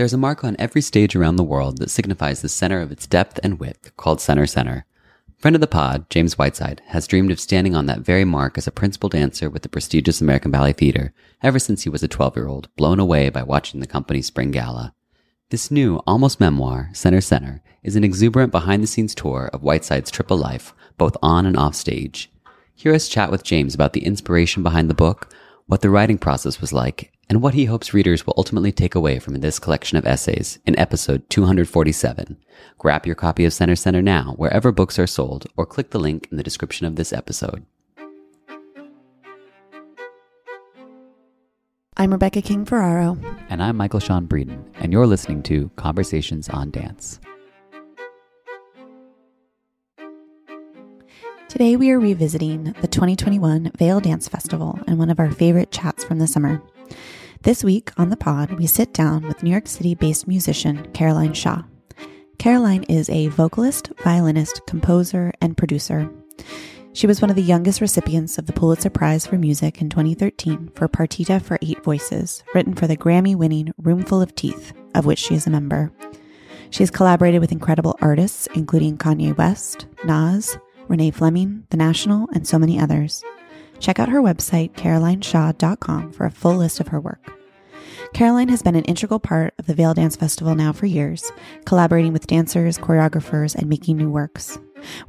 There's a mark on every stage around the world that signifies the center of its depth and width, called center center. Friend of the pod, James Whiteside, has dreamed of standing on that very mark as a principal dancer with the prestigious American Ballet Theater ever since he was a 12 year old, blown away by watching the company's spring gala. This new, almost memoir, Center Center, is an exuberant behind the scenes tour of Whiteside's triple life, both on and off stage. Hear us chat with James about the inspiration behind the book, what the writing process was like, and what he hopes readers will ultimately take away from this collection of essays in episode 247. Grab your copy of Center Center now, wherever books are sold, or click the link in the description of this episode. I'm Rebecca King Ferraro. And I'm Michael Sean Breeden, and you're listening to Conversations on Dance. Today we are revisiting the 2021 Vail Dance Festival and one of our favorite chats from the summer. This week on the pod, we sit down with New York City based musician Caroline Shaw. Caroline is a vocalist, violinist, composer, and producer. She was one of the youngest recipients of the Pulitzer Prize for Music in 2013 for Partita for Eight Voices, written for the Grammy winning Roomful of Teeth, of which she is a member. She has collaborated with incredible artists, including Kanye West, Nas, Renee Fleming, The National, and so many others. Check out her website, carolineshaw.com, for a full list of her work. Caroline has been an integral part of the Vail Dance Festival now for years, collaborating with dancers, choreographers, and making new works.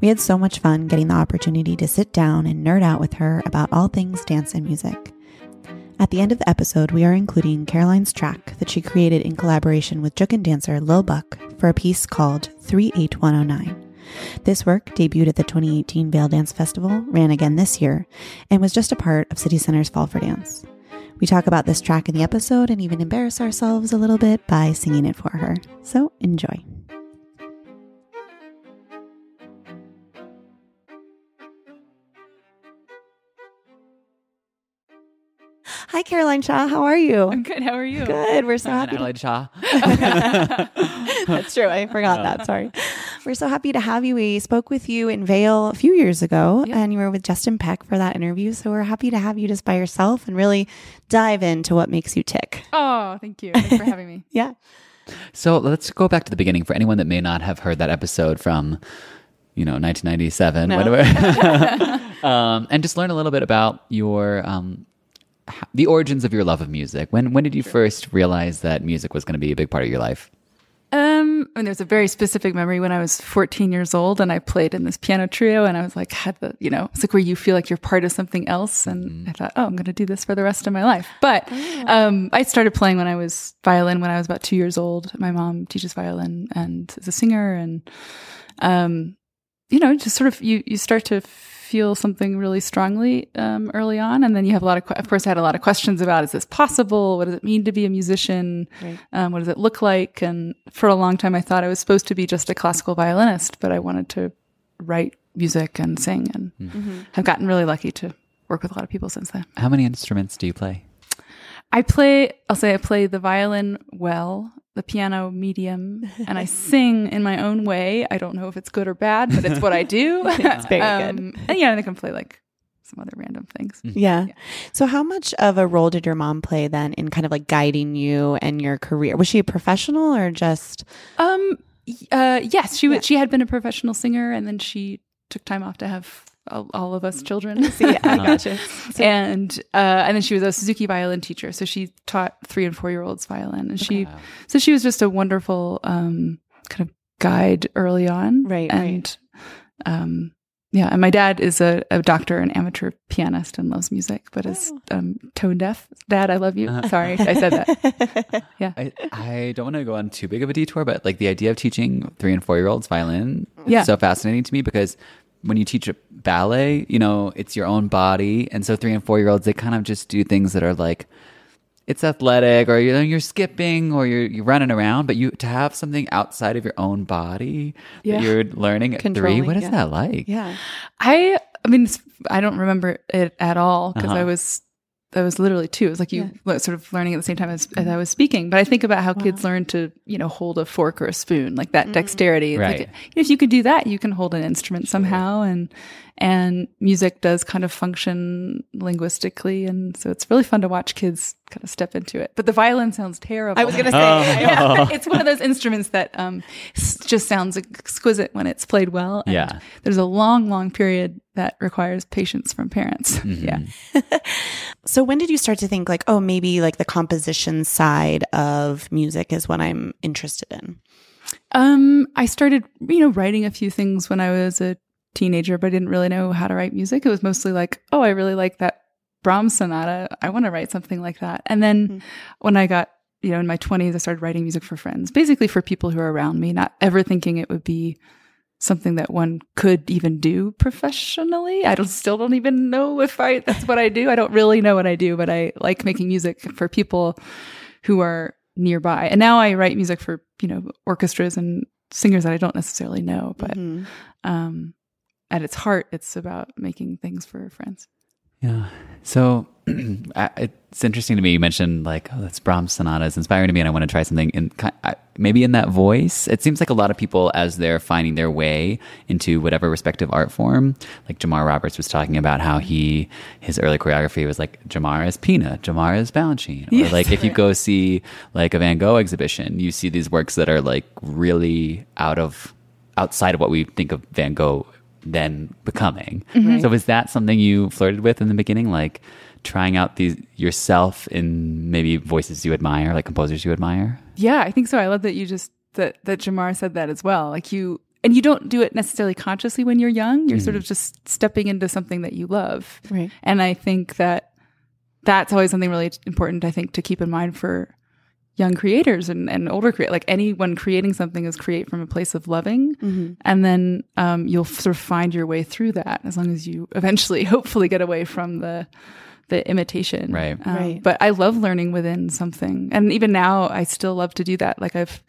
We had so much fun getting the opportunity to sit down and nerd out with her about all things dance and music. At the end of the episode, we are including Caroline's track that she created in collaboration with Jookin dancer Lil Buck for a piece called 38109. This work debuted at the 2018 Vail Dance Festival, ran again this year, and was just a part of City Center's Fall for Dance. We talk about this track in the episode and even embarrass ourselves a little bit by singing it for her. So enjoy. Hi, Caroline Shaw. How are you? I'm good. How are you? Good. We're so happy. Adelaide Shaw. That's true. I forgot that. Sorry. We're so happy to have you. We spoke with you in Vail a few years ago, Yeah. and you were with Justin Peck for that interview. So we're happy to have you just by yourself and really dive into what makes you tick. Oh, thank you. Thanks for having me. Yeah. So let's go back to the beginning for anyone that may not have heard that episode from, you know, 1997, No. whatever, um, and just learn a little bit about your um, the origins of your love of music. When when did you first realize that music was going to be a big part of your life? Um, and there's a very specific memory when I was 14 years old and I played in this piano trio and I was like, had the, you know, it's like where you feel like you're part of something else. And I thought, oh, I'm going to do this for the rest of my life. But, um, I started playing when I was violin when I was about two years old. My mom teaches violin and is a singer and, um, you know, just sort of you, you start to feel something really strongly um, early on, and then you have a lot of. que- Of course, I had a lot of questions about: Is this possible? What does it mean to be a musician? Right. Um, what does it look like? And for a long time, I thought I was supposed to be just a classical violinist, but I wanted to write music and sing, and have gotten really lucky to work with a lot of people since then. How many instruments do you play? I play, I'll say I play the violin well, the piano medium, and I sing in my own way. I don't know if it's good or bad, but it's what I do. It's very Um, good. And yeah, I can play like some other random things. Yeah. So, how much of a role did your mom play then in kind of like guiding you and your career? Was she a professional or just? Um, uh, yes, she was. She had been a professional singer, and then she took time off to have all, all of us children. See, I gotcha. and uh, and then she was a Suzuki violin teacher, so she taught three and four year olds violin, and she so she was just a wonderful um, kind of guide early on, Right, And um, yeah, and my dad is a, a doctor and amateur pianist and loves music, but is Oh. um, tone deaf. Dad, I love you. Sorry, I said that. Yeah. I, I don't want to go on too big of a detour, but like the idea of teaching three and four year olds violin Yeah. is so fascinating to me because when you teach ballet, you know, it's your own body. And so three and four year olds, they kind of just do things that are like, it's athletic or you know, you're skipping or you're, you're running around, but you to have something outside of your own body Yeah. that you're learning at three, what is yeah. that like? yeah. I I mean I don't remember it at all because Uh-huh. I was I was literally two. It was like you le- sort of learning at the same time as, as I was speaking. But I think about how kids learn to you know hold a fork or a spoon like that mm. dexterity. Right. Like, if you could do that, you can hold an instrument somehow, and and music does kind of function linguistically, and so it's really fun to watch kids kind of step into it. But the violin sounds terrible. I was gonna say. Yeah, it's one of those instruments that um, just sounds exquisite when it's played well. and Yeah. There's a long, long period that requires patience from parents. Yeah. So, when did you start to think like, oh, maybe like the composition side of music is what I'm interested in? Um, I started, you know, writing a few things when I was a teenager, but I didn't really know how to write music. It was mostly like, oh, I really like that Brahms sonata. I want to write something like that. And then when I got, you know, in my 20s, I started writing music for friends, basically for people who are around me, not ever thinking it would be something that one could even do professionally. I don't still don't even know if I that's what I do. I don't really know what I do, but I like making music for people who are nearby. And now I write music for, you know, orchestras and singers that I don't necessarily know, but Mhm. um at its heart it's about making things for friends. Yeah. So it's interesting to me. You mentioned like, oh, that's Brahms sonata is inspiring to me, and I want to try something in maybe in that voice. It seems like a lot of people, as they're finding their way into whatever respective art form, like Jamar Roberts was talking about how he his early choreography was like Jamar is Pina, Jamar is Balanchine, or Yes. like if you go see like a Van Gogh exhibition, you see these works that are like really out of outside of what we think of Van Gogh then becoming. Mm-hmm. So was that something you flirted with in the beginning, like trying out these yourself in maybe voices you admire, like composers you admire? Yeah, I think so. I love that you just that that Jamar said that as well. Like you and you don't do it necessarily consciously when you're young. You're sort mm-hmm. of just stepping into something that you love. Right. And I think that that's always something really important, I think, to keep in mind for young creators and, and older create like anyone creating something is create from a place of loving Mm-hmm. and then um, you'll sort of find your way through that as long as you eventually hopefully get away from the the imitation Right. Um, Right. but i love learning within something and even now i still love to do that like i've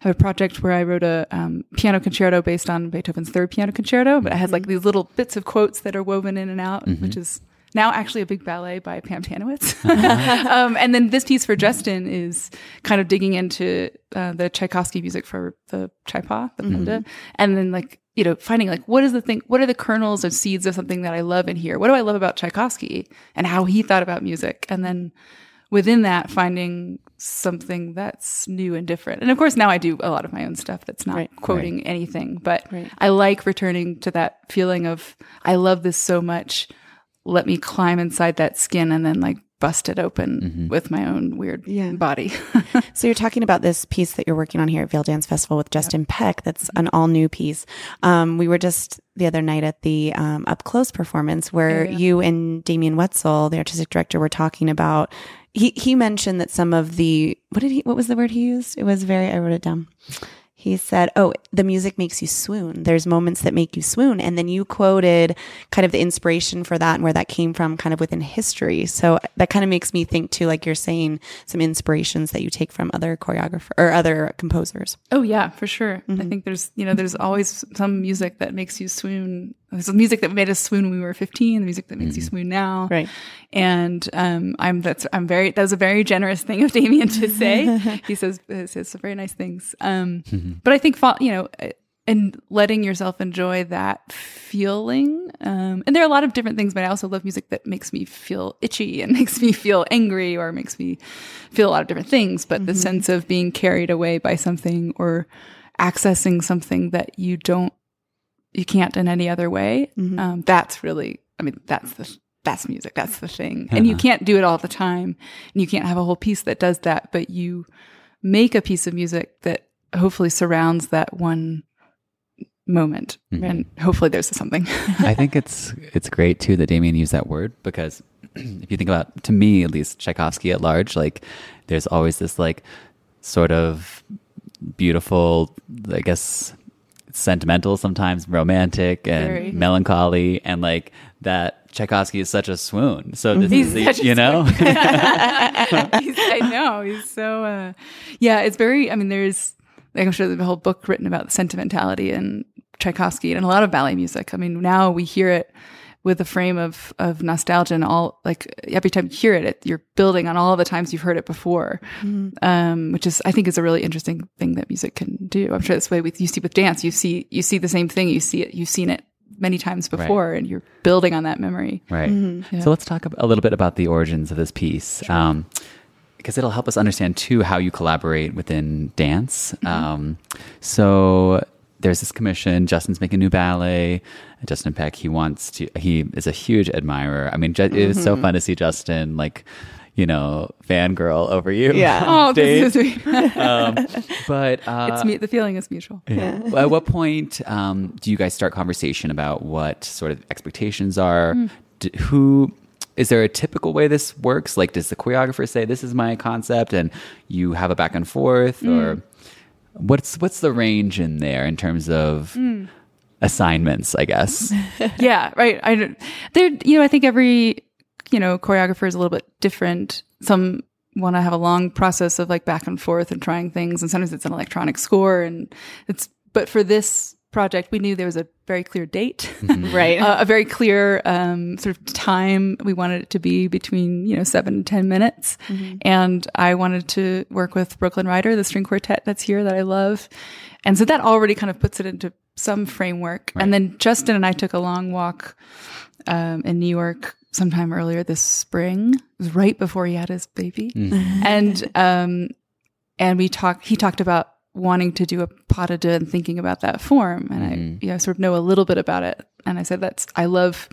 have a project where i wrote a um, piano concerto based on beethoven's third piano concerto but it has like these little bits of quotes that are woven in and out which is now actually a big ballet by Pam Tanowitz. um, and then this piece for Justin is kind of digging into uh, the Tchaikovsky music for the Chaipa, the Punda, and then like you know finding like what is the thing, what are the kernels of seeds of something that I love in here? What do I love about Tchaikovsky and how he thought about music, and then within that finding something that's new and different. And of course now I do a lot of my own stuff that's not Right. quoting anything, but Right. I like returning to that feeling of I love this so much. Let me climb inside that skin and then like bust it open with my own weird Yeah. body. So you're talking about this piece that you're working on here at Vail Dance Festival with Justin Peck. That's an all new piece. Um, we were just the other night at the um, up close performance where yeah. you and Damian Woetzel, the artistic director, were talking about. He he mentioned that some of the what did he what was the word he used? It was very I wrote it down. He said, "Oh, the music makes you swoon. There's moments that make you swoon." And then you quoted kind of the inspiration for that and where that came from kind of within history. So that kind of makes me think too like you're saying some inspirations that you take from other choreographer or other composers. oh yeah, for sure. I mm-hmm. think there's you know there's always some music that makes you swoon there's the music that made us swoon when we were 15, the music that makes you swoon now. Right. And um, I'm that's I'm very that was a very generous thing of Damian to say. he says he says some very nice things. Um, but I think you know, and letting yourself enjoy that feeling. Um, and there are a lot of different things, but I also love music that makes me feel itchy and makes me feel angry or makes me feel a lot of different things. But the sense of being carried away by something or accessing something that you don't you can't in any other way. Um, that's really, I mean, that's the that's music. That's the thing, and you can't do it all the time, and you can't have a whole piece that does that. But you make a piece of music that hopefully surrounds that one moment, and hopefully there's something. I think it's it's great too that Damian used that word because if you think about to me at least Tchaikovsky at large, like there's always this like sort of beautiful, I guess sentimental sometimes, romantic and Very. melancholy and like that Tchaikovsky is such a swoon. So this He's is the, you know he's, I know he's so. Uh, yeah, it's very. I mean, there's. Like I'm sure there's a whole book written about the sentimentality and Tchaikovsky and a lot of ballet music. I mean, now we hear it with a frame of of nostalgia and all. Like every time you hear it, it you're building on all the times you've heard it before, um, which is I think is a really interesting thing that music can do. I'm sure that's the way with you see with dance. You see you see the same thing. You see it. You've seen it many times before, and you're building on that memory. Right. So let's talk a little bit about the origins of this piece. Um, because it'll help us understand too how you collaborate within dance. Um, so there's this commission. Justin's making a new ballet. Justin Peck, he wants to. He is a huge admirer. I mean, Ju- it was so fun to see Justin like, you know, fangirl over you. Yeah. Oh, this stage. is um, but uh, it's me. The feeling is mutual. yeah. At what point um, do you guys start conversation about what sort of expectations are? D- who is there a typical way this works? Like, does the choreographer say this is my concept, and you have a back and forth, or what's what's the range in there in terms of hmm. assignments? I guess. yeah, right. I don't- there, you know, I think every you know choreographer is a little bit different. Some want to have a long process of like back and forth and trying things, and sometimes it's an electronic score, and it's. But for this project, we knew there was a very clear date, Right. uh, a very clear um, sort of time. We wanted it to be between you know seven and ten minutes, and I wanted to work with Brooklyn Rider, the string quartet that's here that I love, and so that already kind of puts it into some framework. And then Justin and I took a long walk um, in New York sometime earlier this spring. It was right before he had his baby, and um, and we talked. He talked about wanting to do a pas de deux and thinking about that form, and I you know sort of know a little bit about it. And I said that's I love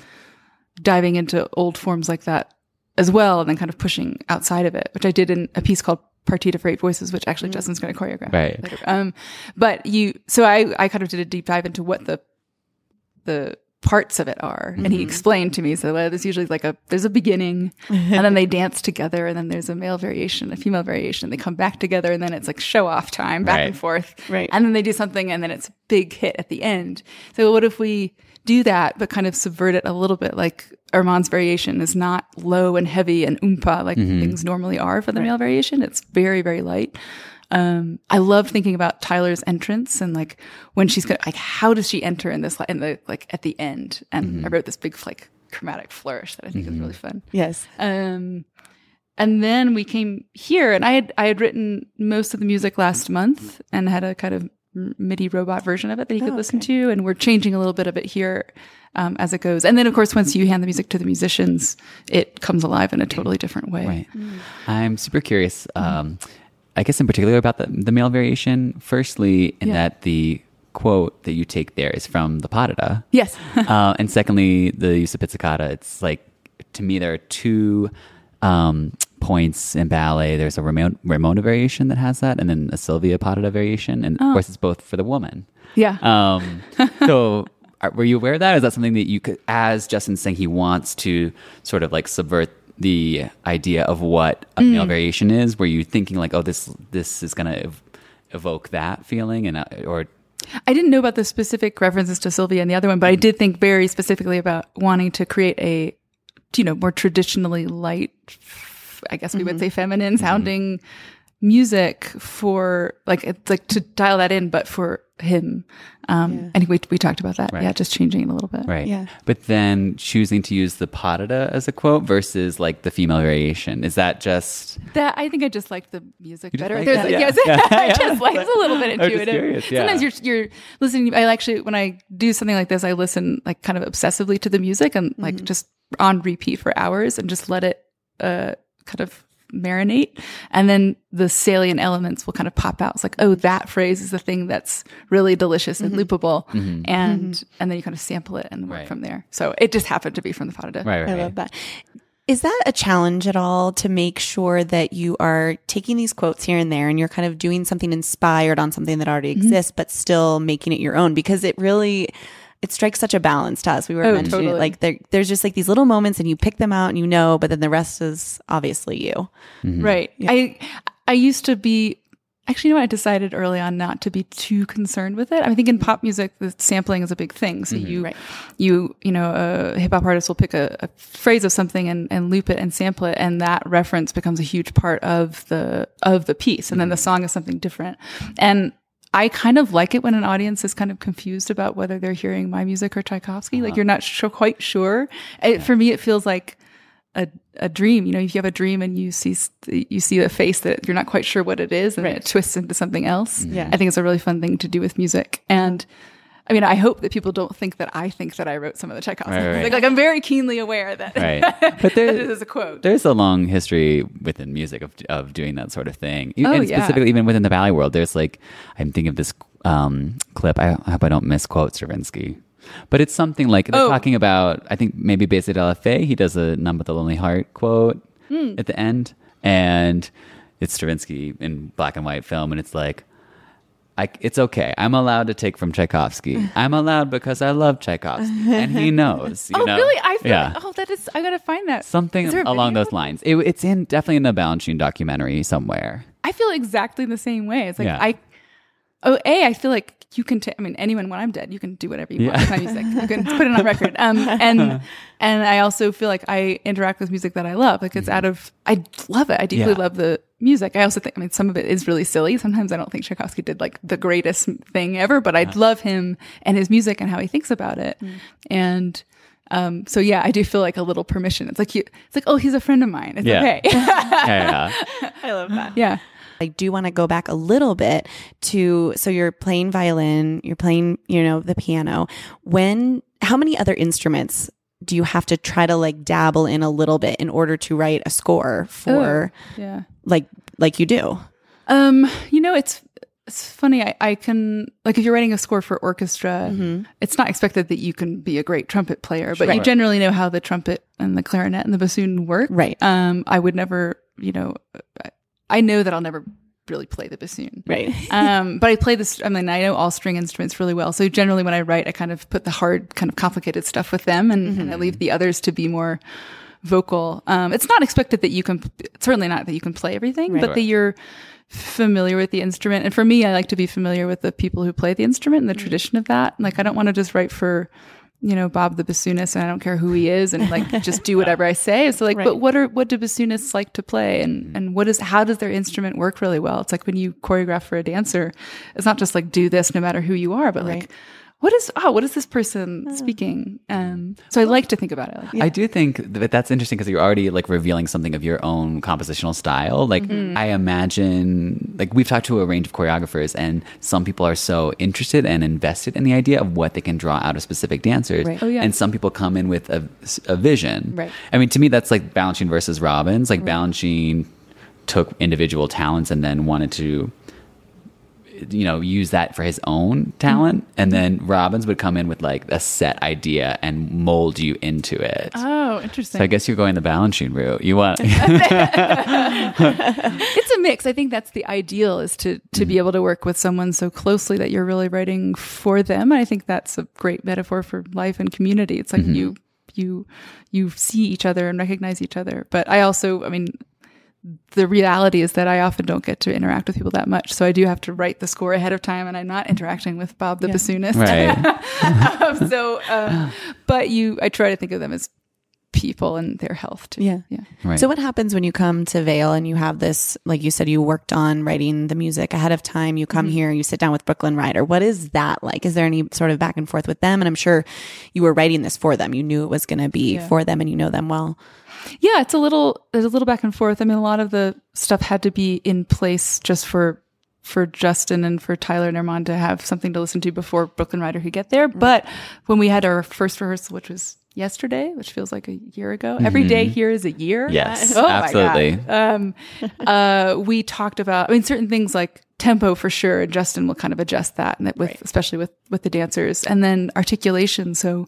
diving into old forms like that as well, and then kind of pushing outside of it, which I did in a piece called Partita for Eight Voices, which actually Justin's going to choreograph. Right. Later. Um, but you, so I, I kind of did a deep dive into what the, the parts of it are. And he mm-hmm. explained to me, so well, there's usually like a, there's a beginning and then they dance together and then there's a male variation, a female variation. They come back together and then it's like show off time back Right. and forth. Right. And then they do something and then it's a big hit at the end. So what if we do that, but kind of subvert it a little bit? Like Armand's variation is not low and heavy and oompa like mm-hmm. things normally are for the male variation. It's very, very light. Um, I love thinking about Tiler's entrance and like when she's gonna, like, how does she enter in this, in the, like at the end? And I wrote this big, like, chromatic flourish that I think is really fun. yes. Um, and then we came here, and I had I had written most of the music last month, and had a kind of MIDI robot version of it that he could listen to, and we're changing a little bit of it here um, as it goes. And then, of course, once you hand the music to the musicians, it comes alive in a totally different way. Right. I'm super curious. Um, I guess in particular about the, the male variation. Firstly, in Yeah. that the quote that you take there is from the Padada. Yes. uh, and secondly, the use of pizzicato. It's like to me there are two um, points in ballet. There's a Raymonda, Raymonda variation that has that, and then a Sylvia Padada variation, and of course it's both for the woman. yeah. Um, so, are, were you aware of that? Is that something that you could, as Justin's saying, he wants to sort of like subvert the idea of what a male mm. variation is? Were you thinking like, oh, this this is going to ev- evoke that feeling, and uh, or? I didn't know about the specific references to Sylvia and the other one, but I mm. did think very specifically about wanting to create a, you know, more traditionally light, I guess we would mm-hmm. say feminine mm-hmm. sounding music for like it's like to dial that in, but for him. Um, and we we talked about that. Right. Yeah, just changing it a little bit. Right. Yeah. But then choosing to use the padada as a quote versus like the female variation. Is that just That I think I just like the music better. like There's that? like, Yeah. yes, Yeah. I just like it's a little bit I was just intuitive. curious, yeah. Sometimes you're you're listening. I actually when I do something like this, I listen like kind of obsessively to the music and Mm-hmm. like just on repeat for hours and just let it uh kind of marinate and then the salient elements will kind of pop out it's like oh that phrase is the thing that's really delicious and loopable and and then you kind of sample it and work Mm-hmm. Right. from there so it just happened to be from the Fadada. right? Right. I love that. Is that a challenge at all to make sure that you are taking these quotes here and there and you're kind of doing something inspired on something that already Mm-hmm. exists, but still making it your own? Because it really, it strikes such a balance to us. We were Oh, mentioning totally. Like there, there's just like these little moments and you pick them out and you know, but then the rest is obviously you. Mm-hmm. Right. I I used to be actually you know what I decided early on not to be too concerned with it. I think in mm-hmm. pop music the sampling is a big thing. So mm-hmm. you Right. you you know a hip hop artist will pick a, a phrase of something and, and loop it and sample it and that reference becomes a huge part of the of the piece and then the song is something different. And I kind of like it when an audience is kind of confused about whether they're hearing my music or Tchaikovsky. Like uh-huh. you're not sure, quite sure. It, For me, it feels like a, a dream. You know, if you have a dream and you see you see a face that you're not quite sure what it is, and then it twists into something else. Yeah. I think it's a really fun thing to do with music. And I mean, I hope that people don't think that I think that I wrote some of the Tchaikovsky Right, right. music. Like I'm very keenly aware that Right. But it is a quote. There's a long history within music of of doing that sort of thing. Oh, and yeah. specifically even within the ballet world. There's like I'm thinking of this um, clip. I, I hope I don't misquote Stravinsky. But it's something like they're Oh. talking about I think maybe Baiser de la Fée, he does a number with the lonely heart quote Hmm. at the end. And it's Stravinsky in black and white film and it's like I, it's okay. I'm allowed to take from Tchaikovsky. I'm allowed because I love Tchaikovsky, and he knows. You oh, know? really? I feel yeah. like, oh, that is. I gotta find that something a along those lines. It, it's in definitely in the Balanchine documentary somewhere. I feel exactly the same way. It's like Yeah. I, oh, a I feel like you can. ta- I mean, anyone when I'm dead, you can do whatever you want Yeah. with my music. You can put it on record. Um, and and I also feel like I interact with music that I love. Like it's out of I love it. I deeply Yeah. love the music. I also think. I mean, some of it is really silly. Sometimes I don't think Tchaikovsky did like the greatest thing ever, but I'd love him and his music and how he thinks about it. And. Um, so yeah, I do feel like a little permission. It's like you, it's like, oh, he's a friend of mine. It's Yeah. okay. Yeah, yeah. I love that. yeah. I do want to go back a little bit to so you're playing violin, you're playing, you know, the piano. When how many other instruments do you have to try to like dabble in a little bit in order to write a score for Yeah. like like you do? Um, you know, it's it's funny. I, I can like if you're writing a score for orchestra, it's not expected that you can be a great trumpet player, but you generally know how the trumpet and the clarinet and the bassoon work. Right. Um, I would never, you know, I- I know that I'll never really play the bassoon. Right. um, but I play this. I mean, I know all string instruments really well. So generally, when I write, I kind of put the hard, kind of complicated stuff with them, and, and I leave the others to be more vocal. Um, it's not expected that you can. Certainly not that you can play everything, but that you're familiar with the instrument. And for me, I like to be familiar with the people who play the instrument and the tradition of that. Like, I don't want to just write for. You know, Bob the bassoonist, and I don't care who he is, and like just do whatever I say. So, like, but what are what do bassoonists like to play, and mm-hmm. and what is how does their instrument work really well? It's like when you choreograph for a dancer, it's not just like do this no matter who you are, but like what is oh what is this person speaking? Um, so I like to think about it. Like, I do think that that's interesting because you're already like revealing something of your own compositional style. Like Mm-hmm. I imagine, like we've talked to a range of choreographers, and some people are so interested and invested in the idea of what they can draw out of specific dancers, Right. Oh, yeah. and some people come in with a, a vision. Right. I mean, to me, that's like Balanchine versus Robbins. Like Balanchine took individual talents and then wanted to you know use that for his own talent Mm-hmm. and then robbins would come in with like a set idea and mold you into it oh, interesting. so i guess you're going the balanchine route you want it's a mix. I think that's the ideal is to to be able to work with someone so closely that you're really writing for them. And I think that's a great metaphor for life and community. It's like you you you see each other and recognize each other. But I also, I mean, the reality is that I often don't get to interact with people that much. So I do have to write the score ahead of time and I'm not interacting with Bob the bassoonist. right Um, so, uh, but you, I try to think of them as people and their health too. Yeah. Yeah. Right. So what happens when you come to Vail and you have this, like you said, you worked on writing the music ahead of time. You come here, you sit down with Brooklyn Rider. What is that like? Is there any sort of back and forth with them? And I'm sure you were writing this for them. You knew it was going to be Yeah. for them, and you know them well. Yeah, it's a little there's a little back and forth. I mean, a lot of the stuff had to be in place just for for Justin and for Tiler and Armand to have something to listen to before Brooklyn Rider could get there. But when we had our first rehearsal, which was yesterday, which feels like a year ago, every day here is a year. Yes, Oh absolutely. Um, uh, we talked about, I mean, certain things like tempo for sure. And Justin will kind of adjust that, and that with, especially with, with the dancers and then articulation. So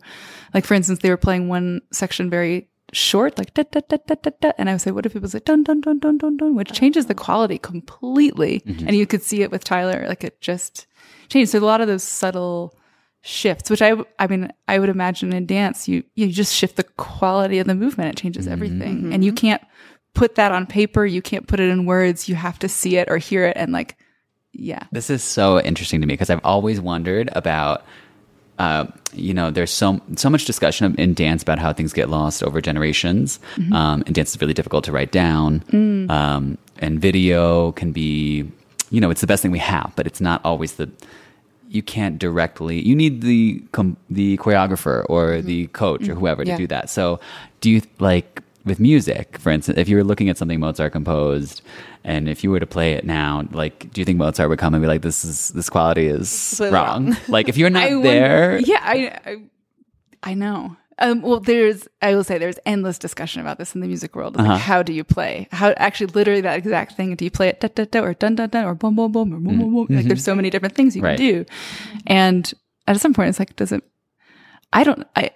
like, for instance, they were playing one section very short, like da, da, da, da, da, da. And I would say, what if it was like dun, dun, dun, dun, dun, dun, which changes the oh. quality completely. Mm-hmm. And you could see it with Tiler, like it just changed. So a lot of those subtle shifts, which I, I mean, I would imagine in dance, you, you just shift the quality of the movement. It changes mm-hmm. everything. And you mm-hmm. can't put that on paper. You can't put it in words. You have to see it or hear it. And like, yeah. This is so interesting to me because I've always wondered about, uh, you know, there's so so much discussion in dance about how things get lost over generations, um, and dance is really difficult to write down. Um, and video can be, you know, it's the best thing we have, but it's not always the. You can't directly. You need the com- the choreographer or the coach or whoever Yeah. to do that. So, do you like with music, for instance, if you were looking at something Mozart composed, and if you were to play it now, like, do you think Mozart would come and be like, "This is this quality is wrong"? wrong. like, if you're not I wonder- there, yeah, I, I, I know. Um, well, there's, I will say, there's endless discussion about this in the music world. It's Uh-huh. How do you play? How actually, literally, that exact thing. Do you play it da da da or dun dun dun or boom boom boom or boom boom boom? Like, there's so many different things you Right. can do, and at some point, it's like, does it? I don't. I,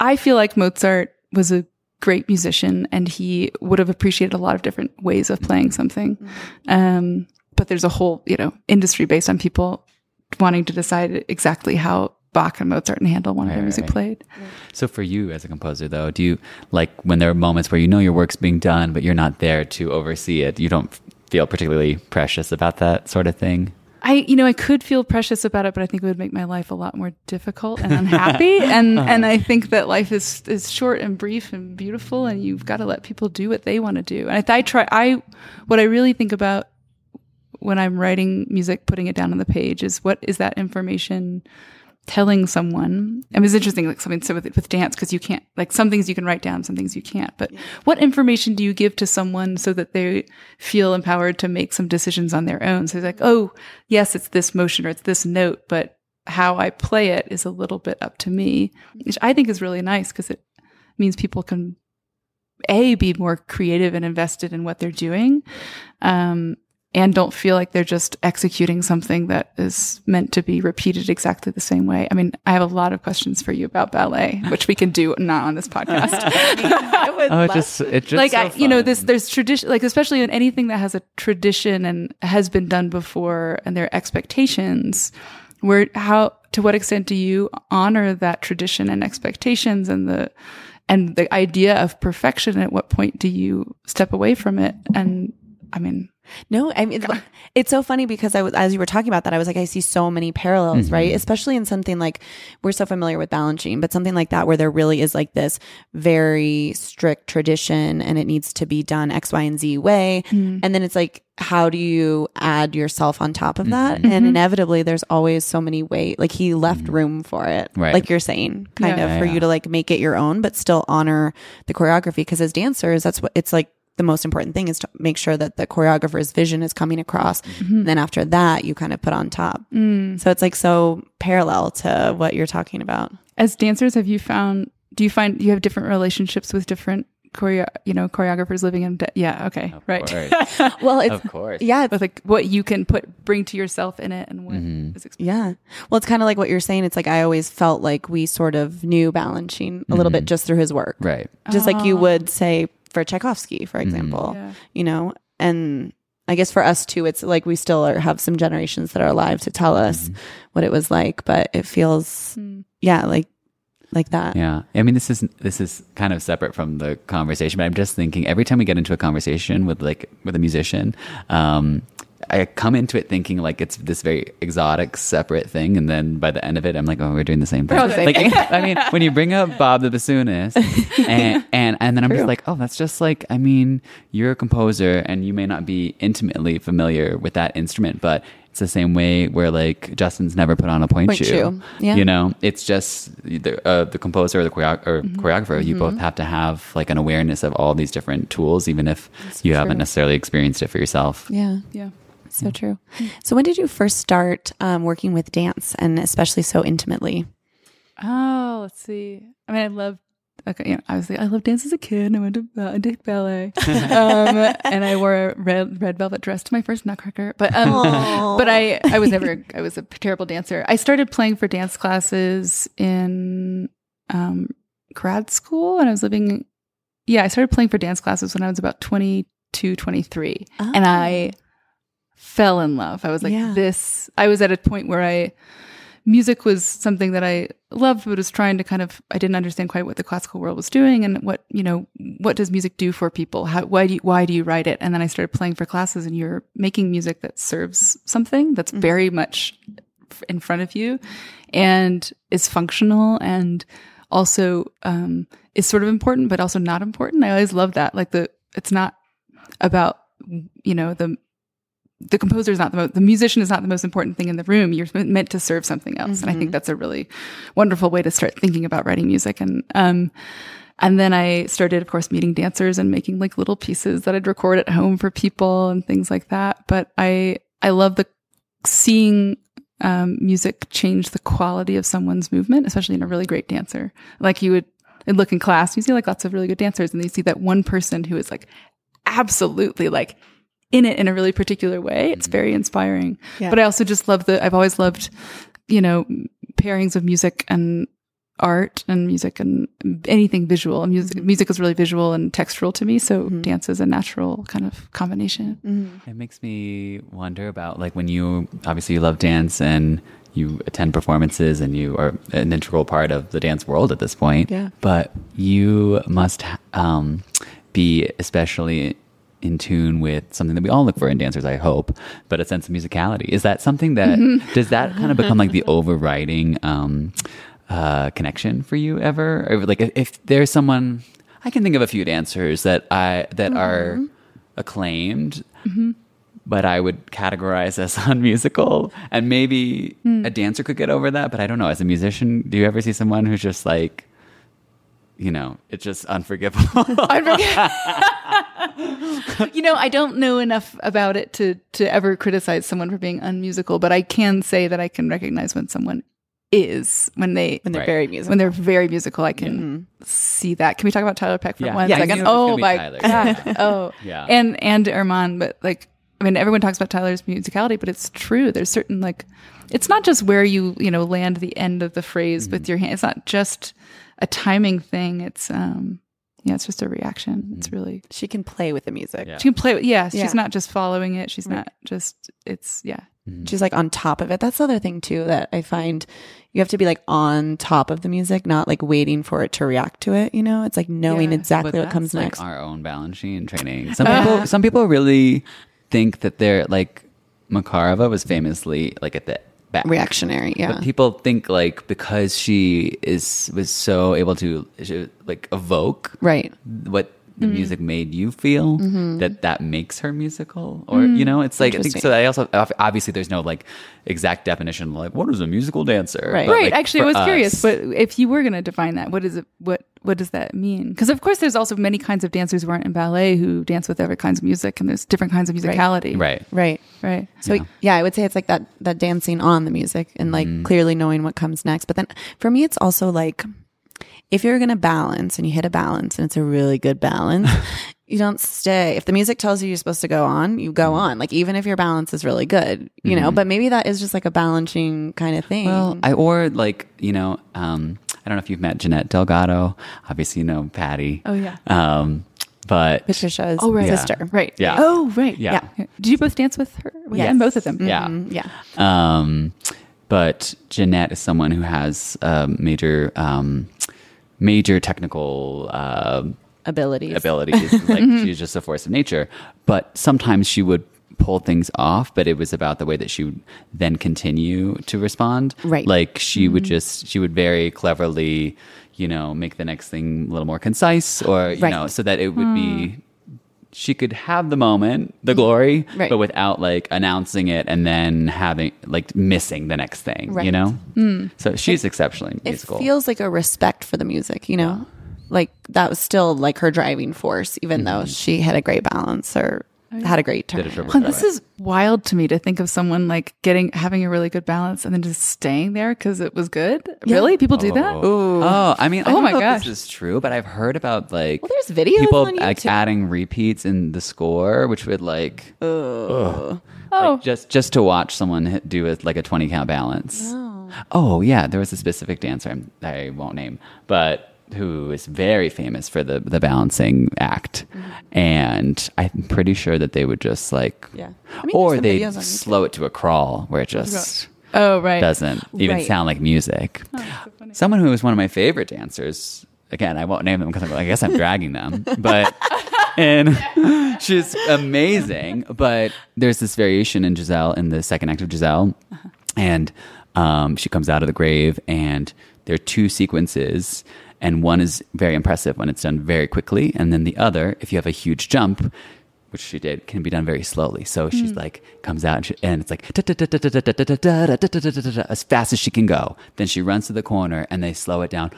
I feel like Mozart was a great musician, and he would have appreciated a lot of different ways of playing something. Um, but there's a whole, you know, industry based on people wanting to decide exactly how Bach and Mozart and Handel wanted Right, their music right. played. So for you as a composer though, do you like when there are moments where you know your work's being done but you're not there to oversee it, you don't feel particularly precious about that sort of thing? I, you know, I could feel precious about it, but I think it would make my life a lot more difficult and unhappy. and uh-huh. and I think that life is is short and brief and beautiful, and you've got to let people do what they want to do. And I, I try. I what I really think about when I'm writing music, putting it down on the page, is what is that information telling someone? I mean, it's interesting, like something so with with dance because you can't like some things you can write down, some things you can't. But what information do you give to someone so that they feel empowered to make some decisions on their own? So it's like, oh, yes, it's this motion or it's this note, but how I play it is a little bit up to me, which I think is really nice because it means people can a be more creative and invested in what they're doing um, and don't feel like they're just executing something that is meant to be repeated exactly the same way. I mean i have a lot of questions for you about ballet which we can do not on this podcast. Oh, it just it just like so I, you know this there's tradition like especially in anything that has a tradition and has been done before and there are expectations where how to what extent do you honor that tradition and expectations and the and the idea of perfection? At what point do you step away from it? And i mean No, I mean, it's so funny because I was, as you were talking about that, I was like, I see so many parallels, mm-hmm. right? Especially in something like, we're so familiar with Balanchine, but something like that where there really is like this very strict tradition and it needs to be done X, Y, and Z way. Mm-hmm. And then it's like, how do you add yourself on top of that? Mm-hmm. And inevitably, there's always so many way, like he left room for it, Right. like you're saying, kind Yeah. of for Yeah. you to like make it your own, but still honor the choreography. Cause as dancers, that's what it's like the most important thing is to make sure that the choreographer's vision is coming across. And then after that, you kind of put on top. Mm. So it's like so parallel to what you're talking about. as dancers have you found do you find you have different relationships with different choreo you know choreographers living in de- yeah okay right. Well, it's, of course. yeah, but like what you can put bring to yourself in it and what mm-hmm. is exp- yeah. Well, it's kind of like what you're saying. It's like I always felt like we sort of knew Balanchine a little bit mm-hmm. just through his work. Right. Just like you oh. would say for Tchaikovsky, for mm-hmm. example, Yeah. you know, and I guess for us too, it's like we still are, have some generations that are alive to tell us mm-hmm. what it was like, but it feels, hmm. yeah, like, like that. Yeah. I mean, this is this is kind of separate from the conversation, but I'm just thinking every time we get into a conversation with like with a musician, um, I come into it thinking like it's this very exotic, separate thing, and then by the end of it, I'm like, oh, we're doing the same thing. the same like, thing. I mean, when you bring up Bob the bassoonist, and and and then I'm just like, oh, that's just like, I mean, you're a composer, and you may not be intimately familiar with that instrument, but it's the same way where like Justin's never put on a pointe, Pointe shoe. shoe, yeah. You know, it's just the uh, the composer or the choreo- or Mm-hmm. choreographer. You both have to have like an awareness of all these different tools, even if you haven't necessarily experienced it for yourself. Yeah. Yeah. So true. So when did you first start um, working with dance and especially so intimately? Oh, let's see. I mean, I love. Okay, you know, obviously, I loved dance as a kid. I went to uh, I did ballet, um, and I wore a red red velvet dress to my first Nutcracker. But um, but I I was never I was a terrible dancer. I started playing for dance classes in um, grad school, and I was living. Yeah, I started playing for dance classes when I was about 22, 23. and I fell in love. I was like, Yeah. this. I was at a point where I music was something that I loved, but was trying to kind of I didn't understand quite what the classical world was doing and what you know what does music do for people? How why do you, why do you write it? And then I started playing for classes, and you're making music that serves something that's very much in front of you, and is functional and also um, is sort of important, but also not important. I always love that. Like the it's not about you know the the composer is not the most, the musician is not the most important thing in the room. You're meant to serve something else. And I think that's a really wonderful way to start thinking about writing music. And, um, and then I started, of course, meeting dancers and making like little pieces that I'd record at home for people and things like that. But I, I love the seeing, um, music change the quality of someone's movement, especially in a really great dancer. Like you would, I'd look in class, you see like lots of really good dancers and you see that one person who is like absolutely like in it in a really particular way. It's mm-hmm. very inspiring. Yeah. But I also just love the, I've always loved, you know, pairings of music and art and music and anything visual. And Music, mm-hmm. music is really visual and textural to me. So mm-hmm. dance is a natural kind of combination. It makes me wonder about like when you obviously you love dance and you attend performances and you are an integral part of the dance world at this point. Yeah. But you must um, be especially in tune with something that we all look for in dancers, I hope, but a sense of musicality. Is that something that does that kind of become like the overriding um, uh, connection for you ever? Or like if, if there's someone I can think of a few dancers that I that are acclaimed but I would categorize as unmusical. And maybe a dancer could get over that, but I don't know. As a musician, do you ever see someone who's just like, you know, it's just unforgivable? you know, I don't know enough about it to, to ever criticize someone for being unmusical, but I can say that I can recognize when someone is when they When they're Right. very musical. when they're very musical, I can see that. Can we talk about Tiler Peck for Yeah. one Yeah, second? knew it was gonna Oh my Tiler. god! Oh, Yeah. and and Armand, but like, I mean, everyone talks about Tiler's musicality, but it's true. There's certain like, it's not just where you you know land the end of the phrase Mm-hmm. with your hand. It's not just a timing thing. It's um, yeah, it's just a reaction. It's Mm-hmm. really she can play with the music. Yeah. she can play. with Yeah, Yeah. she's not just following it. She's not just. It's yeah. She's like on top of it. That's the other thing too that I find you have to be like on top of the music, not like waiting for it to react to it. You know, it's like knowing Yeah. exactly But what comes that's, like, next. Our own Balanchine training. Some people, some people really think that they're like Makarova was famously like at the back. Reactionary, yeah. But people think like because she is was so able to like evoke right. what the Mm-hmm. music made you feel that that makes her musical or you know it's like i think so i also obviously there's no like exact definition like what is a musical dancer Right. But, right. like, Actually, I for was curious, but if you were going to define that, what is it? What what does that mean? Because of course, there's also many kinds of dancers who aren't in ballet who dance with other kinds of music, and there's different kinds of musicality. right Right. Right. So yeah. I would say it's like that that dancing on the music and like Mm-hmm. clearly knowing what comes next. But then for me it's also like if you're gonna balance and you hit a balance and it's a really good balance, you don't stay. If the music tells you you're supposed to go on, you Mm-hmm. go on. Like even if your balance is really good, you know, but maybe that is just like a balancing kind of thing. well i or like you know um i don't know if you've met jeanette delgado obviously you know patty Oh, yeah. um but Patricia's Oh, right. sister. Right. Yeah. Oh, right. Yeah. Did you both dance with her? With Yes. them? Both of them. yeah Mm, yeah. Um, but Jeanette is someone who has um, major, um, major technical uh, Abilities. abilities. like she's just a force of nature. But sometimes she would pull things off, but it was about the way that she would then continue to respond. Right. Like she would Mm-hmm. just, she would very cleverly, you know, make the next thing a little more concise or, you Right. know, so that it would be, she could have the moment, the glory, Right. but without like announcing it and then having, like missing the next thing, Right. you know? Mm. So she's exceptionally It musical. feels like a respect for the music, you know? Like that was still like her driving force, even though she had a great balance or Oh, had a great turn. Did a triple Well, this is wild to me to think of someone like getting having a really good balance and then just staying there because it was good. Really, people do that? Oh. oh, I mean, I Oh don't my know if gosh. this is true, but I've heard about like Well, there's videos people on like YouTube. adding repeats in the score, which would like, ugh. Oh. Like, just just to watch someone do it like a twenty count balance. Oh. oh yeah, there was a specific dancer I'm- I won't name, but who is very famous for the the balancing act, and I'm pretty sure that they would just like, Yeah. I mean, or they slow it to a crawl where it just Oh, right. doesn't even Right. sound like music. Someone who was one of my favorite dancers. Again, I won't name them because I guess I'm dragging them, but and she's amazing. But there's this variation in Giselle in the second act of Giselle, and um, she comes out of the grave, and there are two sequences, and one is very impressive when it's done very quickly, and then the other, if you have a huge jump, which she did, can be done very slowly. So she's like comes out and, she, and it's like as fast as she can go. Then she runs to the corner and they slow it down.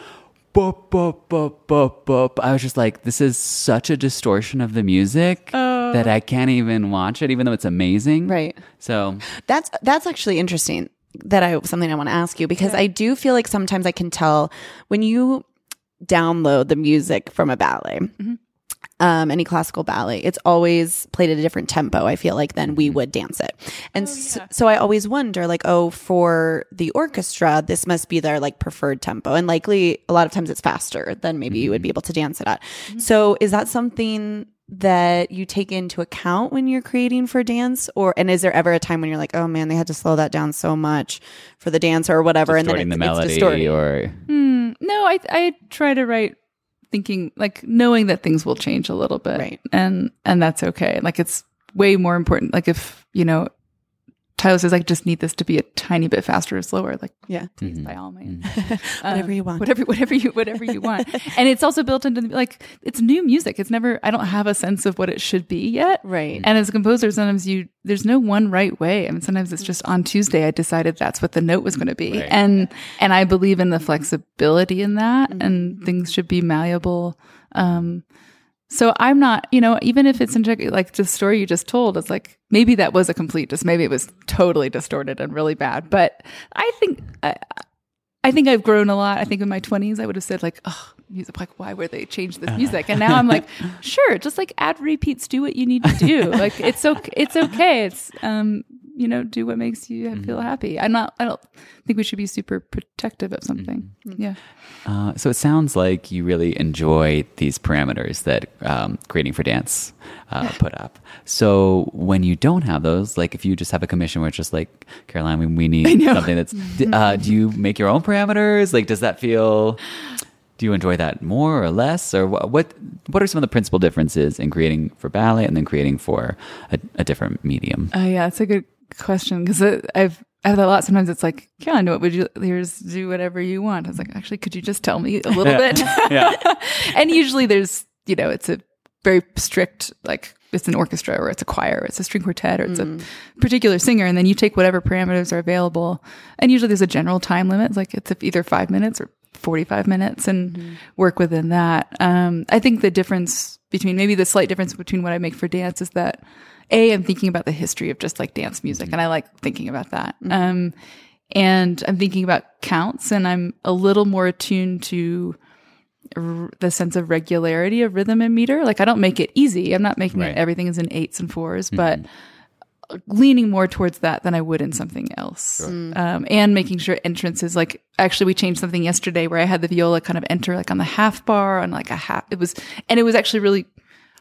Boop, boop, boop, boop, boop. I was just like, this is such a distortion of the music that I can't even watch it, even though it's amazing. Right. So That's that's actually interesting. That I something I want to ask you because I do feel like sometimes I can tell when you download the music from a ballet, mm-hmm. um, any classical ballet, it's always played at a different tempo. I feel like than we mm-hmm. would dance it, and oh, so, so I always wonder, like, oh, for the orchestra, this must be their like preferred tempo, and likely a lot of times it's faster than maybe you would be mm-hmm. able to dance it at. So, is that something? that you take into account when you're creating for dance or and is there ever a time when you're like oh man they had to slow that down so much for the dancer or whatever distorting and the then it's, melody it's distorting. or hmm. No, I I try to write thinking like knowing that things will change a little bit, Right. And and that's okay. Like it's way more important. Like if you know, Tiler says I just need this to be a tiny bit faster or slower. Like yeah please, by all means, whatever you want Um, whatever whatever you whatever you want. and it's also built into the, like it's new music. It's never I don't have a sense of what it should be yet. Right. And as a composer, sometimes you there's no one right way. I mean, sometimes it's just on Tuesday I decided that's what the note was going to be, Right. and and I believe in the flexibility in that, and things should be malleable. Um, so I'm not, you know, even if it's in like the story you just told, it's like maybe that was a complete, just maybe it was totally distorted and really bad. But I think I, I think I've grown a lot. I think in my 20s, I would have said like, oh, music, like why were they change this music? And now I'm like, sure, just like add repeats, do what you need to do. like it's okay. It's okay. It's, um, you know, do what makes you feel happy. I'm not, I don't think we should be super protective of something. Yeah. Uh, so it sounds like you really enjoy these parameters that um, creating for dance uh, put up. So when you don't have those, like if you just have a commission where it's just like Caroline, we, we need something that's. Uh, do you make your own parameters? Like, does that feel? Do you enjoy that more or less, or what? What, what are some of the principal differences in creating for ballet and then creating for a, a different medium? Oh yeah, that's a good question because I've I have that a lot. Sometimes it's like, Caroline, what would you? Here's do whatever you want. I was like, actually, could you just tell me a little bit? yeah. and usually there's, you know, it's a very strict like it's an orchestra or it's a choir or it's a string quartet or it's a particular singer, and then you take whatever parameters are available. And usually there's a general time limit, it's like it's either five minutes or 45 minutes and work within that. Um, I think the difference between maybe the slight difference between what I make for dance is that a I'm thinking about the history of just like dance music, and I like thinking about that. Um, and I'm thinking about counts, and I'm a little more attuned to r- the sense of regularity of rhythm and meter. Like I don't make it easy. I'm not making Right. it everything is in eights and 4s but leaning more towards that than I would in something else. Um, and making sure entrances like actually we changed something yesterday where I had the viola kind of enter like on the half bar on like a half. It was and it was actually really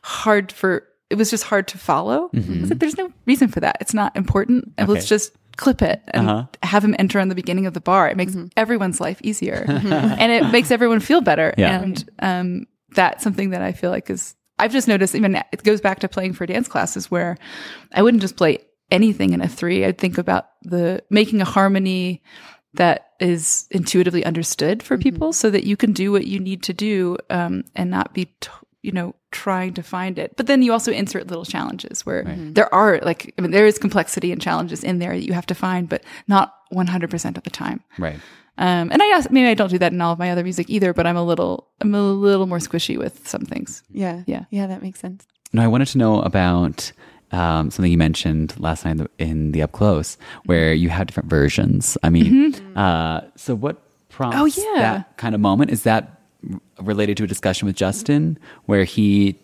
hard for. It was just hard to follow. I was like, mm-hmm. there's no reason for that. It's not important. And Let's just clip it and uh-huh. have him enter on the beginning of the bar. It makes mm-hmm. everyone's life easier mm-hmm. and it makes everyone feel better. Yeah. And um, that's something that I feel like is I've just noticed even it goes back to playing for dance classes where I wouldn't just play anything in a three. I'd think about the making a harmony that is intuitively understood for people so that you can do what you need to do um, and not be, t- you know, trying to find it. But then you also insert little challenges where there are like, I mean, there is complexity and challenges in there that you have to find, but not 100% of the time. Right. Um, and I guess maybe I don't do that in all of my other music either, but I'm a little, I'm a little more squishy with some things. Yeah. Yeah. Yeah, that makes sense. No, I wanted to know about um, something you mentioned last night in the, in the up close, where you have different versions. I mean, uh, so what prompts Mm-hmm. Oh, yeah. that kind of moment? Is that r- related to a discussion with Justin, where he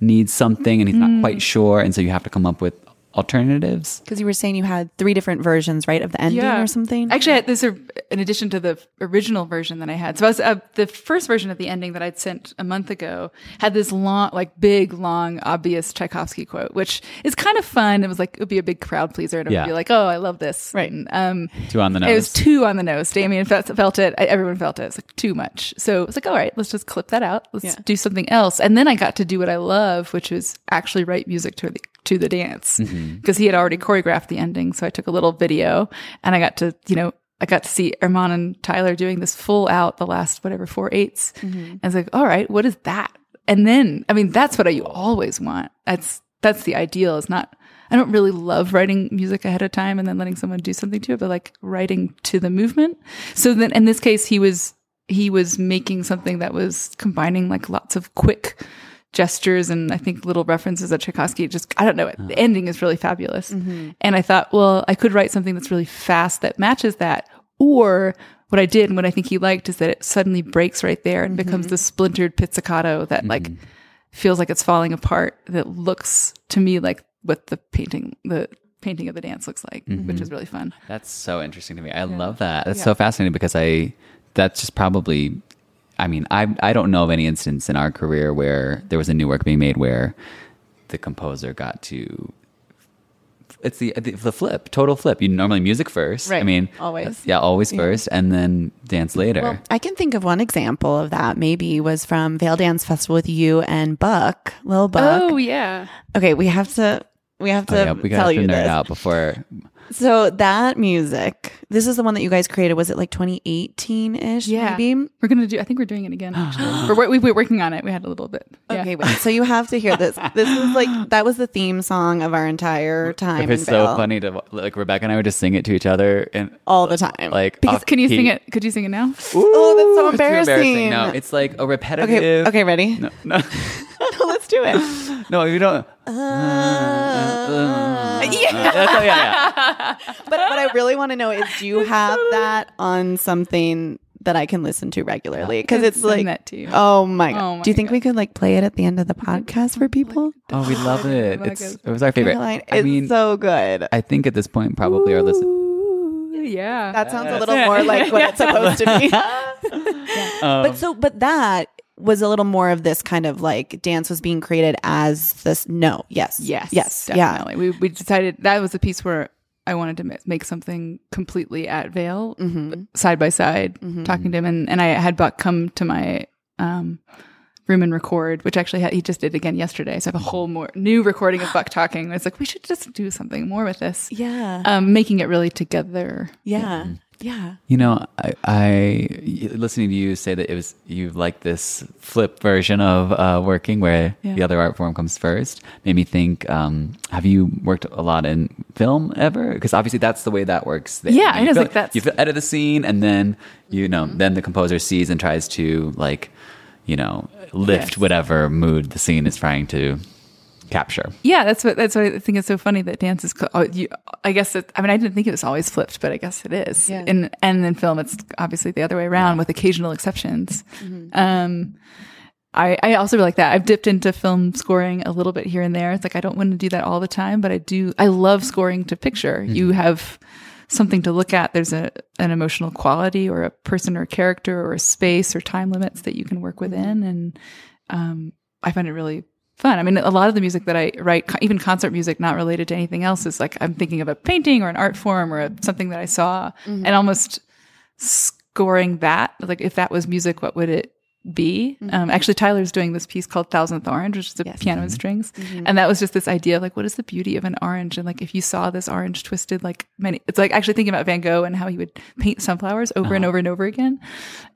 needs something and he's Mm. not quite sure, and so you have to come up with alternatives? Because you were saying you had three different versions, right, of the ending or something? Actually, I had this are in addition to the original version that I had. So I was uh, the first version of the ending that I'd sent a month ago had this long, like big, long, obvious Tchaikovsky quote, which is kind of fun. It was like it would be a big crowd pleaser, and it Yeah. would be like, "Oh, I love this." Right. And, um, Too on the nose. It was too on the nose. Damian felt, felt it. I- Everyone felt it. It's like too much. So it was like, all right, let's just clip that out. Let's Yeah. do something else. And then I got to do what I love, which was actually write music to the to the dance Mm-hmm. because he had already choreographed the ending. So I took a little video and I got to, you know, I got to see Erman and Tiler doing this full out the last whatever four eights. And I was like, all right, what is that? And then, I mean, that's what I always want. That's that's the ideal. Is not. I don't really love writing music ahead of time and then letting someone do something to it, but like writing to the movement. So then, in this case, he was he was making something that was combining like lots of quick gestures and I think little references of Tchaikovsky. Just I don't know. Uh-huh. The ending is really fabulous, mm-hmm. and I thought, well, I could write something that's really fast that matches that, or what I did and what I think he liked is that it suddenly breaks right there and becomes mm-hmm. this splintered pizzicato that mm-hmm. like feels like it's falling apart. That looks to me like what the painting the painting of the dance looks like, which is really fun. That's so interesting to me. I love that. That's so fascinating because I that's just probably I mean, I I don't know of any instance in our career where there was a new work being made where the composer got to it's the the, the flip, total flip. You normally music first. Right. I mean, Always. Yeah, always first and then dance later. Well, I can think of one example of that. Maybe was from Vail Dance Festival with you and Buck, Lil Buck. Oh yeah. Okay, we have to we have Oh, to yeah, we tell got to you nerd this. out before. So that music, this is the one that you guys created. Was it like 2018 ish? Yeah. maybe. We're gonna do. I think we're doing it again. Actually, we're, we- we're working on it. We had a little bit. Yeah. Okay, wait. So you have to hear this. This is like that was the theme song of our entire time. It's so Vail. funny to like Rebecca and I would just sing it to each other and all the time. like Because uh, can you key. sing it? Could you sing it now? oh, that's so It's too embarrassing. No, it's like a repetitive. okay, okay, ready? No, no, Let's do it. no, you don't. yeah. That's, oh, yeah, yeah. But what I really want to know is, do you have that on something that I can listen to regularly? Because it's like, that to you. oh my god. Oh my do you think God. we could like play it at the end of the podcast for people? Oh, we love it. It's it was our favorite. Caroline, I it's mean, so good. I think at this point probably our listen. Yeah. That sounds a little more like what it's supposed to be. Um, but so, but that was a little more of this kind of like dance was being created as this. No, yes, Yes. yes, Definitely. We we decided that was a piece where I wanted to make something completely at Vail, side by side, talking to him, and and I had Buck come to my um room and record, which actually he just did again yesterday. So I have a whole more new recording of Buck talking. It's like we should just do something more with this. yeah, Um, making it really together. yeah, yeah. You know, I, I listening to you say that it was you like this flip version of uh, working where Yeah. the other art form comes first. Made me think. Um, have you worked a lot in film ever? Because obviously that's the way that works. there. Yeah, you is, fil- like, that's- you edit the scene and then you know then the composer sees and tries to like you know lift Yes. whatever mood the scene is trying to capture. Yeah, that's what that's what I think is so funny that dance is. co- Oh, you, I guess it, I mean I didn't think it was always flipped, but I guess it is. Yeah. And and in film, it's obviously the other way around with occasional exceptions. Um, I I also like that. I've dipped into film scoring a little bit here and there. It's like I don't want to do that all the time, but I do. I love scoring to picture. You have something to look at. There's a an emotional quality or a person or a character or a space or time limits that you can work within, and um, I find it really fun. I mean, a lot of the music that I write, even concert music, not related to anything else, is like I'm thinking of a painting or an art form or a, something that I saw, mm-hmm. and almost scoring that. Like, if that was music, what would it be. Mm-hmm. Um, actually, Tiler's doing this piece called Thousandth Orange, which is a Yes. piano and mm-hmm. strings. And that was just this idea of like, what is the beauty of an orange? And like, if you saw this orange twisted, like many, it's like actually thinking about Van Gogh and how he would paint sunflowers over and uh-huh. over and over again.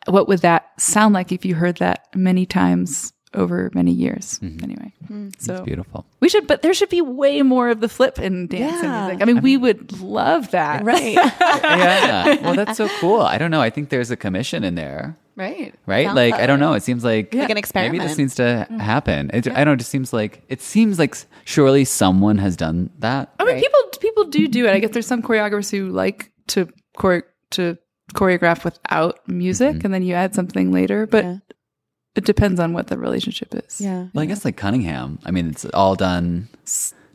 What would that sound like if you heard that many times over many years? Mm-hmm. Anyway, hmm. so It's beautiful. we should, but there should be way more of the flip in dance Yeah. and music. I mean, we would love that. Right. yeah. Well, that's so cool. I don't know. I think there's a commission in there. Right. Right? Sounds like, like I don't know. It seems like, Like an Maybe this needs to mm-hmm. happen. It, I don't know. It just seems like, it seems like surely someone has done that. I mean, people people do do it. I guess there's some choreographers who like to chore- to choreograph without music, mm-hmm. and then you add something later. But Yeah. It depends on what the relationship is. yeah. Well, I guess like Cunningham. I mean, it's all done.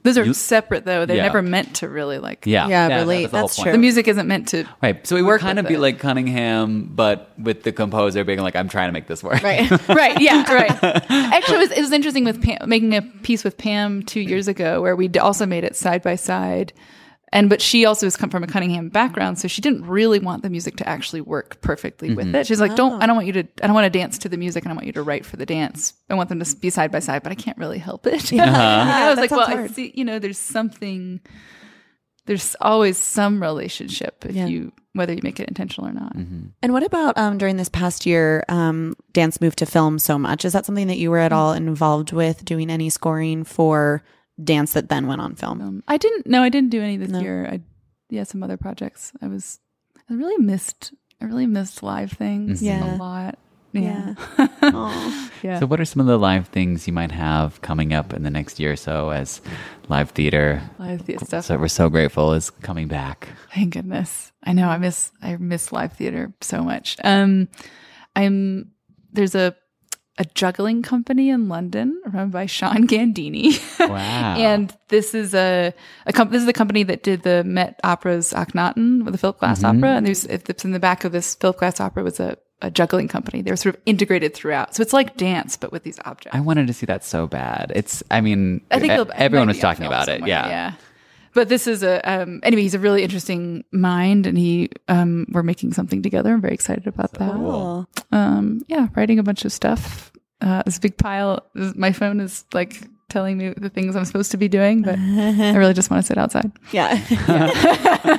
those are You- separate though. They're Yeah. never meant to really like. Yeah. Yeah, relate. the whole That's true. The music isn't meant to. Right. So we would work kind of be it. like Cunningham, but with the composer being like, I'm trying to make this work. Right. right. Yeah. Right. Actually, it was, it was interesting with Pam, making a piece with Pam two years ago, where we also made it side by side. And but she also has come from a Cunningham background, so she didn't really want the music to actually work perfectly with mm-hmm. it. She's like, "Don't ah. I don't want you to I don't want to dance to the music, and I want you to write for the dance. I want them to be side by side, but I can't really help it." Uh-huh. You know, I was that like, "Well, sounds I see. You know, there's something. There's always some relationship if Yeah. you whether you make it intentional or not." Mm-hmm. And what about um, during this past year, um, dance moved to film so much? Is that something that you were at mm. all involved with doing any scoring for dance that then went on film? Um, I didn't. No, I didn't do any this No. year. I yeah, some other projects. I was. I really missed. I really missed live things Yeah. a lot. Yeah. Aw. Yeah. So, what are some of the live things you might have coming up in the next year or so as live theater? live theater stuff. So, we're so grateful is coming back. Thank goodness. I know. I miss. I miss live theater so much. Um, I'm. There's a a juggling company in London run by Sean Gandini. Wow. and this is a, a com- this is the company that did the Met Opera's Akhenaten with the Philip Glass Mm-hmm. opera. And there's it's in the back of this Philip Glass opera was a, a juggling company. They were sort of integrated throughout. So it's like dance, but with these objects. I wanted to see that so bad. It's, I mean, I think everyone was talking about it. somewhere, Yeah. yeah. But this is a um, anyway. He's a really interesting mind, and he um, we're making something together. I'm very excited about that. Cool. Um, yeah, writing a bunch of stuff. Uh, this big pile. My phone is like telling me the things I'm supposed to be doing, but I really just want to sit outside. Yeah.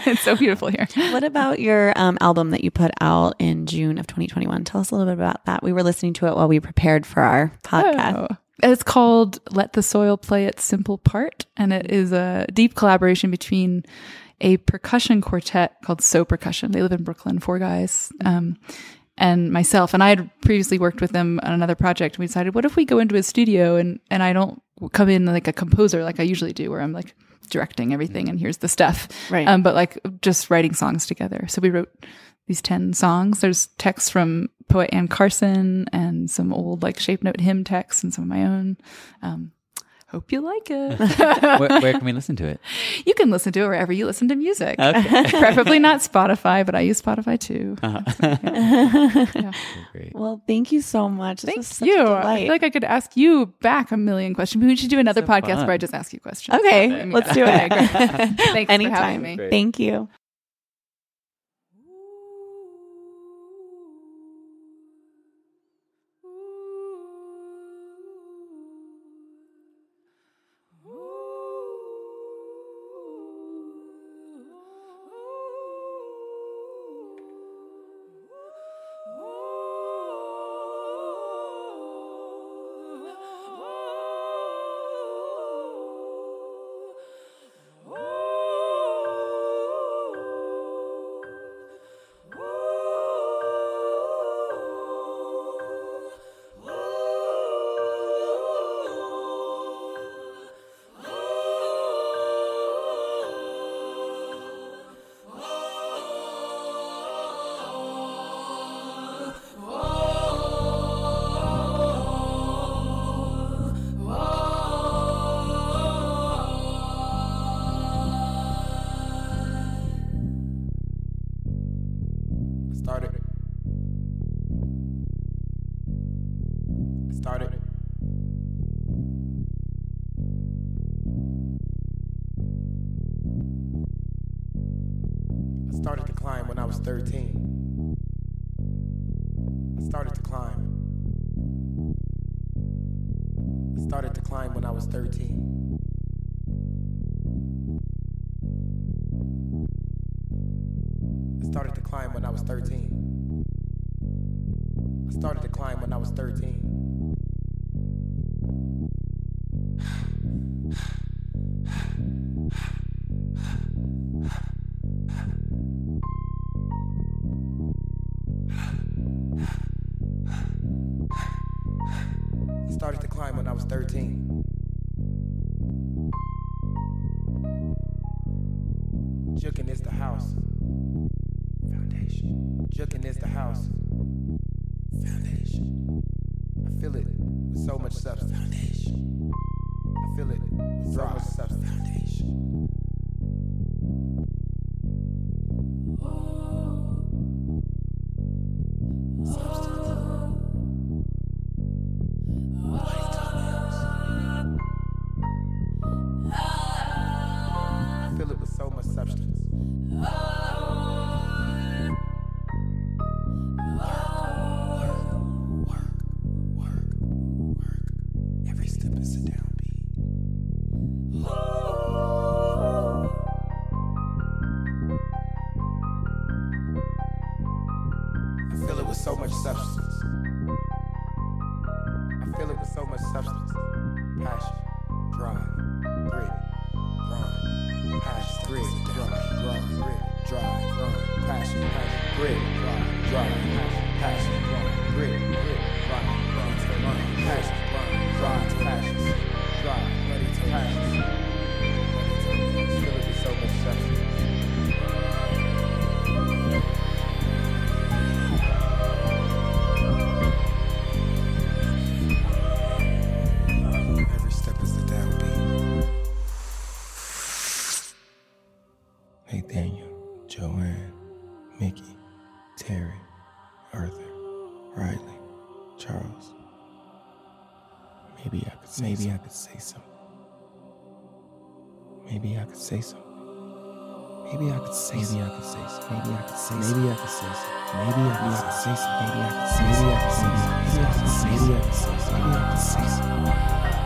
it's so beautiful here. what about your um, album that you put out in June of 2021? Tell us a little bit about that. We were listening to it while we prepared for our podcast. Oh. It's called Let the Soil Play Its Simple Part, and it is a deep collaboration between a percussion quartet called So Percussion. They live in Brooklyn, four guys, um, and myself. And I had previously worked with them on another project. And we decided, what if we go into a studio and, and I don't come in like a composer like I usually do, where I'm like directing everything and here's the stuff. Right. Um, but like just writing songs together. So we wrote these 10 songs. There's texts from poet Anne Carson and some old like shape note hymn texts and some of my own. Um, hope you like it. where, where can we listen to it? you can listen to it wherever you listen to music. Preferably not Spotify, but I use Spotify too. Great. Well, thank you so much. This Thank was such you. a I feel like I could ask you back a million questions. Maybe we should do another So podcast fun. where I just ask you questions. Okay, I mean, let's do it. great. Thanks for having Anytime. me. Thank you. Climb when I was 13. I started to climb when I was 13. I started to climb when I was 13. Jookin is the house. Jookin is the house. Foundation. I feel it with so much substance. Foundation. I feel it with so much substance. Foundation. Maybe I could say maybe I could say something. Maybe I could say something. Maybe I could say maybe I could say something. Maybe I could say maybe I could say something. Maybe I could say something. Maybe I could say maybe I could say maybe I could say maybe I could say maybe I could say something.